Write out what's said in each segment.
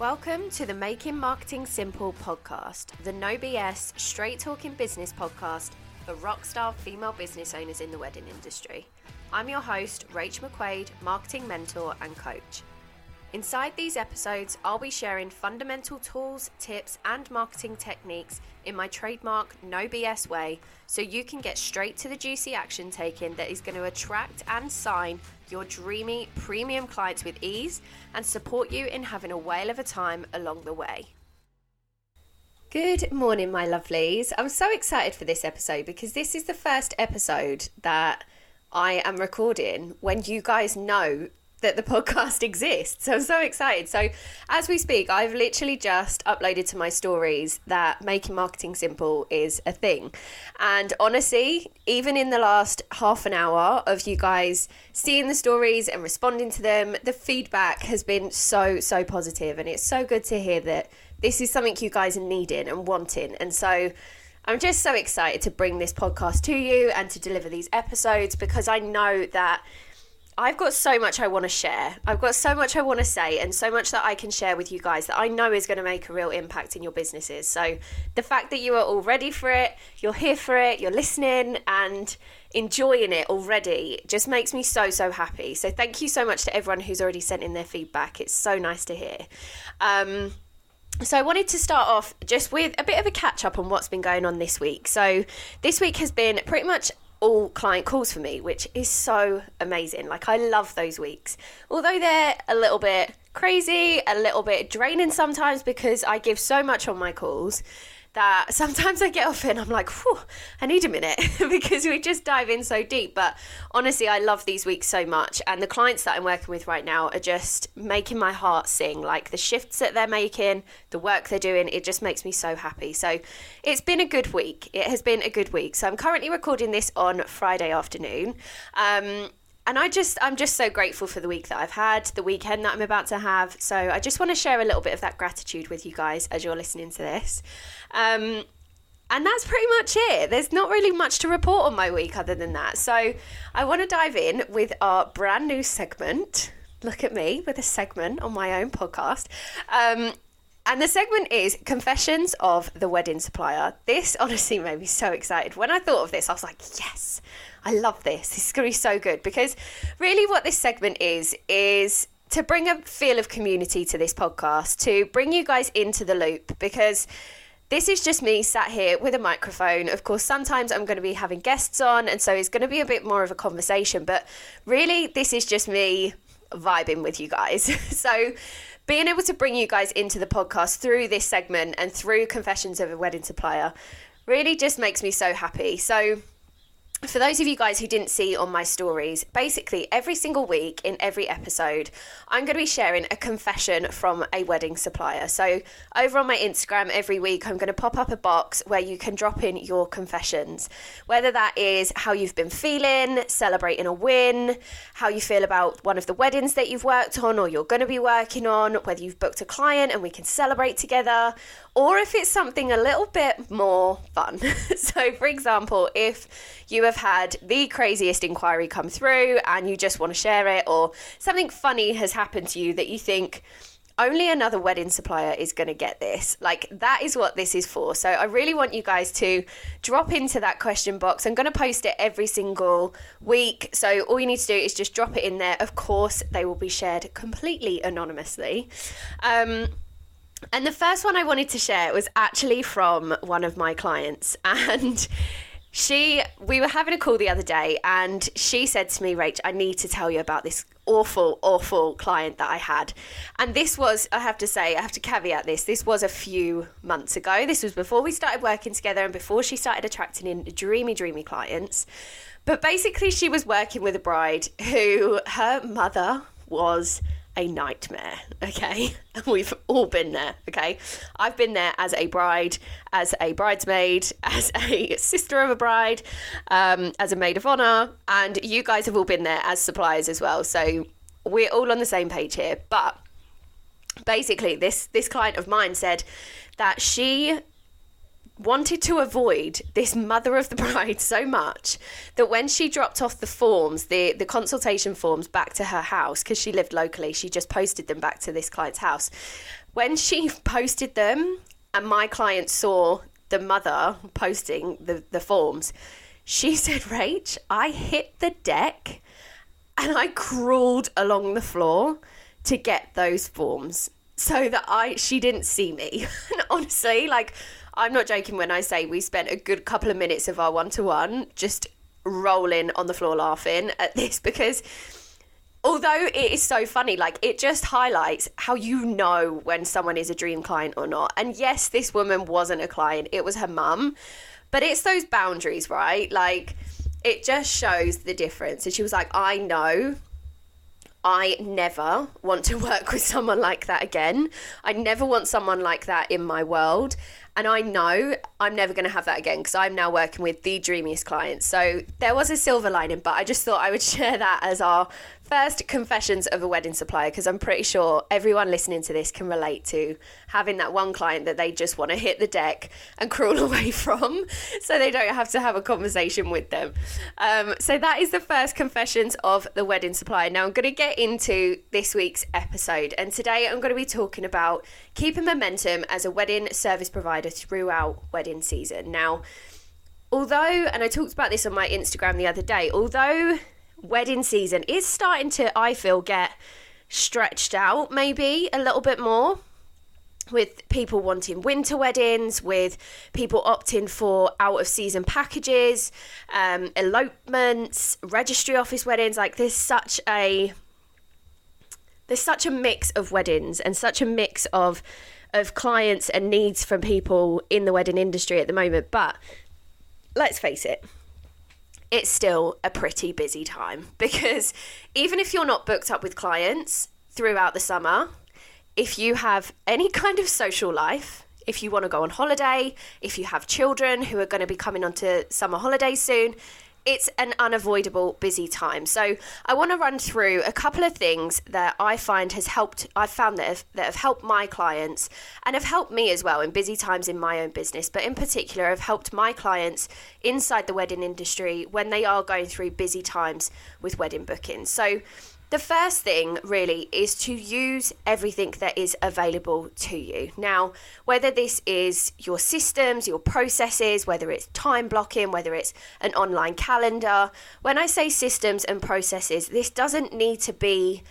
Welcome to the Making Marketing Simple podcast, the no BS, straight talking business podcast for rockstar female business owners in the wedding industry. I'm your host, Rach McQuade, marketing mentor and coach. Inside these episodes, I'll be sharing fundamental tools, tips, and marketing techniques in my trademark no BS way so you can get straight to the juicy action taken that is going to attract and sign your dreamy premium clients with ease and support you in having a whale of a time along the way. Good morning, my lovelies. I'm so excited for this episode because this is the first episode that I am recording when you guys know that the podcast exists. So I'm so excited. So as we speak, I've literally just uploaded to my stories that making marketing simple is a thing. And honestly, even in the last half an hour of you guys seeing the stories and responding to them, the feedback has been so, so positive. And it's so good to hear that this is something you guys are needing and wanting. And so I'm just so excited to bring this podcast to you and to deliver these episodes because I know that I've got so much I want to share. I've got so much I want to say, and so much that I can share with you guys that I know is going to make a real impact in your businesses. So, the fact that you are all ready for it, you're here for it, you're listening, and enjoying it already just makes me so, so happy. So, thank you so much to everyone who's already sent in their feedback. It's so nice to hear. Um, so I wanted to start off just with a bit of a catch up on what's been going on this week. So this week has been pretty much all client calls for me, which is so amazing. Like, I love those weeks. Although they're a little bit crazy, a little bit draining sometimes because I give so much on my calls that sometimes I get off it and I'm like, I need a minute because we just dive in so deep. But honestly, I love these weeks so much. And the clients that I'm working with right now are just making my heart sing. Like the shifts that they're making, the work they're doing, it just makes me so happy. So it's been a good week. It has been a good week. So I'm currently recording this on Friday afternoon. Um, and I just I'm just so grateful for the week that I've had, the weekend that I'm about to have. So I just want to share a little bit of that gratitude with you guys as you're listening to this. Um, and that's pretty much it. There's not really much to report on my week other than that. So I want to dive in with our brand new segment. Look at me with a segment on my own podcast. Um, and the segment is Confessions of the Wedding Supplier. This honestly made me so excited. When I thought of this, I was like, yes, I love this. This is going to be so good because really what this segment is, is to bring a feel of community to this podcast, to bring you guys into the loop because this is just me sat here with a microphone. Of course, sometimes I'm going to be having guests on, and so it's going to be a bit more of a conversation, but really, this is just me vibing with you guys. so, being able to bring you guys into the podcast through this segment and through Confessions of a Wedding Supplier really just makes me so happy. So, for those of you guys who didn't see on my stories, basically every single week in every episode, I'm going to be sharing a confession from a wedding supplier. So, over on my Instagram every week, I'm going to pop up a box where you can drop in your confessions, whether that is how you've been feeling, celebrating a win, how you feel about one of the weddings that you've worked on or you're going to be working on, whether you've booked a client and we can celebrate together, or if it's something a little bit more fun. so, for example, if you have had the craziest inquiry come through and you just want to share it, or something funny has happened to you that you think, only another wedding supplier is going to get this. Like, that is what this is for. So, I really want you guys to drop into that question box. I'm going to post it every single week. So, all you need to do is just drop it in there. Of course, they will be shared completely anonymously. Um, and the first one I wanted to share was actually from one of my clients. And she, we were having a call the other day, and she said to me, Rach, I need to tell you about this awful, awful client that I had. And this was, I have to say, I have to caveat this, this was a few months ago. This was before we started working together and before she started attracting in dreamy, dreamy clients. But basically, she was working with a bride who her mother was a nightmare, okay? We've all been there, okay? I've been there as a bride, as a bridesmaid, as a sister of a bride, um, as a maid of honor, and you guys have all been there as suppliers as well. So we're all on the same page here. But basically, this this client of mine said that she wanted to avoid this mother of the bride so much that when she dropped off the forms, the, the consultation forms back to her house, because she lived locally, she just posted them back to this client's house. When she posted them and my client saw the mother posting the, the forms, she said, Rach, I hit the deck and I crawled along the floor to get those forms so that I she didn't see me. and honestly, like I'm not joking when I say we spent a good couple of minutes of our one to one just rolling on the floor laughing at this because although it is so funny, like it just highlights how you know when someone is a dream client or not. And yes, this woman wasn't a client, it was her mum. But it's those boundaries, right? Like it just shows the difference. And she was like, I know I never want to work with someone like that again. I never want someone like that in my world. And I know I'm never going to have that again because I'm now working with the dreamiest clients. So there was a silver lining, but I just thought I would share that as our first confessions of a wedding supplier because I'm pretty sure everyone listening to this can relate to having that one client that they just want to hit the deck and crawl away from so they don't have to have a conversation with them. Um, so that is the first confessions of the wedding supplier. Now I'm going to get into this week's episode, and today I'm going to be talking about keeping momentum as a wedding service provider throughout wedding season. Now, although, and I talked about this on my Instagram the other day, although wedding season is starting to, I feel, get stretched out maybe a little bit more with people wanting winter weddings, with people opting for out of season packages, um, elopements, registry office weddings. Like there's such a there's such a mix of weddings and such a mix of of clients and needs from people in the wedding industry at the moment. But let's face it, it's still a pretty busy time. Because even if you're not booked up with clients throughout the summer, if you have any kind of social life, if you want to go on holiday, if you have children who are going to be coming onto summer holidays soon, it's an unavoidable busy time. So I want to run through a couple of things that I find has helped. I've found that have, that have helped my clients and have helped me as well in busy times in my own business. But in particular, have helped my clients inside the wedding industry when they are going through busy times with wedding bookings. So the first thing really is to use everything that is available to you. Now, whether this is your systems, your processes, whether it's time blocking, whether it's an online calendar, when I say systems and processes, this doesn't need to be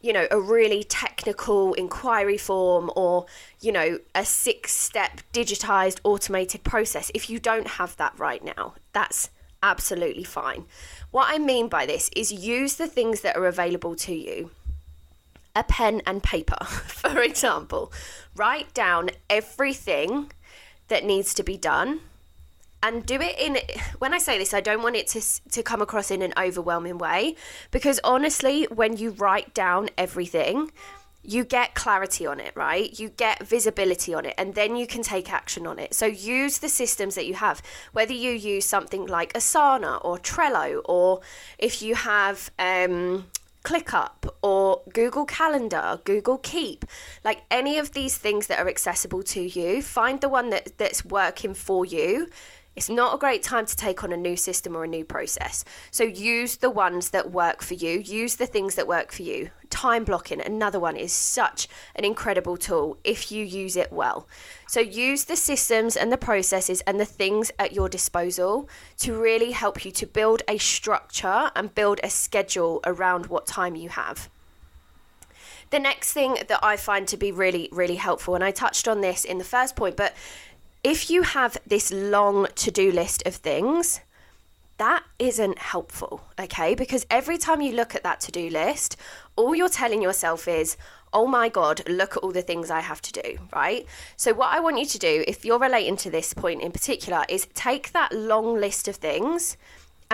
you know, a really technical inquiry form or, you know, a six step digitized automated process. If you don't have that right now, that's absolutely fine. What I mean by this is use the things that are available to you. A pen and paper, for example. Write down everything that needs to be done and do it in when i say this i don't want it to to come across in an overwhelming way because honestly when you write down everything you get clarity on it, right? You get visibility on it, and then you can take action on it. So use the systems that you have, whether you use something like Asana or Trello, or if you have um, ClickUp or Google Calendar, Google Keep, like any of these things that are accessible to you, find the one that, that's working for you it's not a great time to take on a new system or a new process. So use the ones that work for you, use the things that work for you. Time blocking, another one, is such an incredible tool if you use it well. So use the systems and the processes and the things at your disposal to really help you to build a structure and build a schedule around what time you have. The next thing that I find to be really, really helpful, and I touched on this in the first point, but if you have this long to do list of things, that isn't helpful, okay? Because every time you look at that to do list, all you're telling yourself is, oh my God, look at all the things I have to do, right? So, what I want you to do, if you're relating to this point in particular, is take that long list of things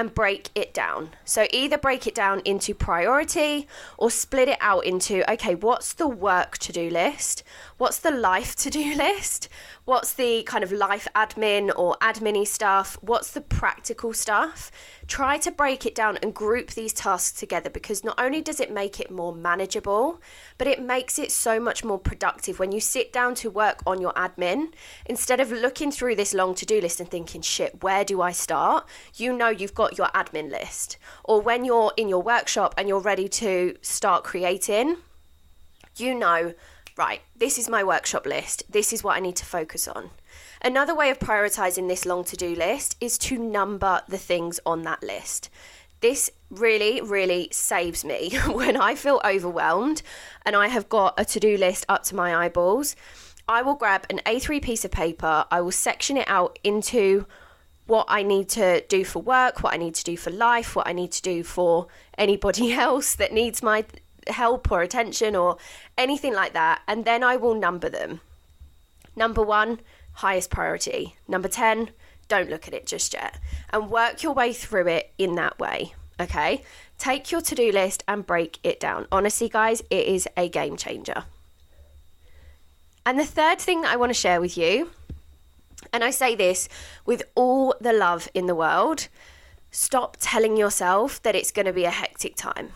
and break it down. So either break it down into priority or split it out into okay, what's the work to do list? What's the life to do list? What's the kind of life admin or admin stuff? What's the practical stuff? Try to break it down and group these tasks together because not only does it make it more manageable, but it makes it so much more productive when you sit down to work on your admin. Instead of looking through this long to do list and thinking, shit, where do I start? You know you've got your admin list. Or when you're in your workshop and you're ready to start creating, you know, right, this is my workshop list. This is what I need to focus on. Another way of prioritizing this long to do list is to number the things on that list. This really, really saves me when I feel overwhelmed and I have got a to do list up to my eyeballs. I will grab an A3 piece of paper, I will section it out into what I need to do for work, what I need to do for life, what I need to do for anybody else that needs my help or attention or anything like that. And then I will number them. Number one, highest priority. Number 10, don't look at it just yet. And work your way through it in that way. Okay? Take your to do list and break it down. Honestly, guys, it is a game changer. And the third thing that I want to share with you, and I say this with all the love in the world, stop telling yourself that it's going to be a hectic time.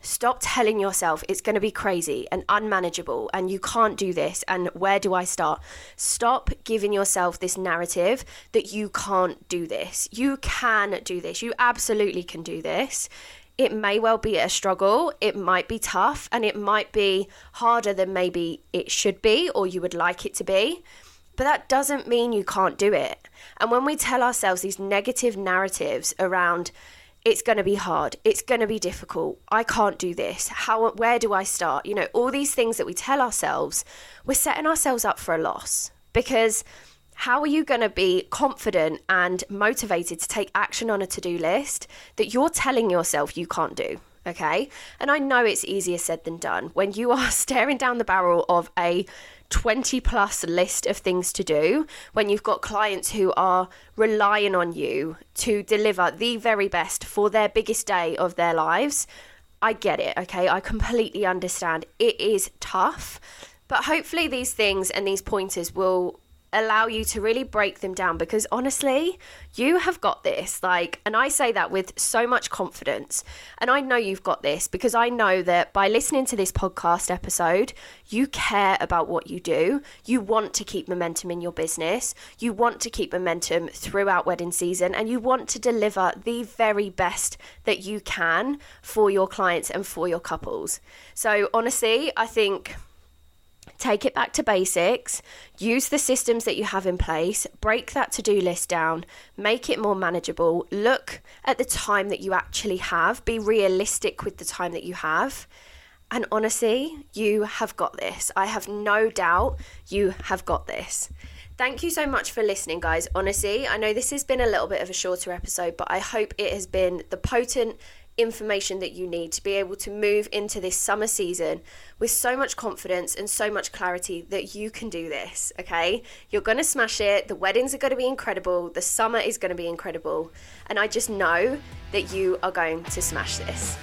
Stop telling yourself it's going to be crazy and unmanageable and you can't do this and where do I start? Stop giving yourself this narrative that you can't do this. You can do this. You absolutely can do this. It may well be a struggle, it might be tough, and it might be harder than maybe it should be or you would like it to be. But that doesn't mean you can't do it. And when we tell ourselves these negative narratives around it's going to be hard. It's going to be difficult. I can't do this. How where do i start? You know all these things that we tell ourselves we're setting ourselves up for a loss. Because how are you going to be confident and motivated to take action on a to-do list that you're telling yourself you can't do okay? And i know it's easier said than done. When you are staring down the barrel of a 20 plus list of things to do when you've got clients who are relying on you to deliver the very best for their biggest day of their lives. I get it, okay? I completely understand. It is tough, but hopefully these things and these pointers will allow you to really break them down because honestly, you have got this. Like, and I say that with so much confidence. And I know you've got this because I know that by listening to this podcast episode, you care about what you do. You want to keep momentum in your business. You want to keep momentum throughout wedding season and you want to deliver the very best that you can for your clients and for your couples. So, honestly, I think take it back to basics, use the systems that you have in place, break that to do list down, make it more manageable, look at the time that you actually have, be realistic with the time that you have. And honestly, you have got this. I have no doubt you have got this. Thank you so much for listening, guys. Honestly, I know this has been a little bit of a shorter episode, but I hope it has been the potent information that you need to be able to move into this summer season with so much confidence and so much clarity that you can do this, okay? You're to smash it. The weddings are to be incredible. The summer is to be incredible. And I just know that you are going to smash this.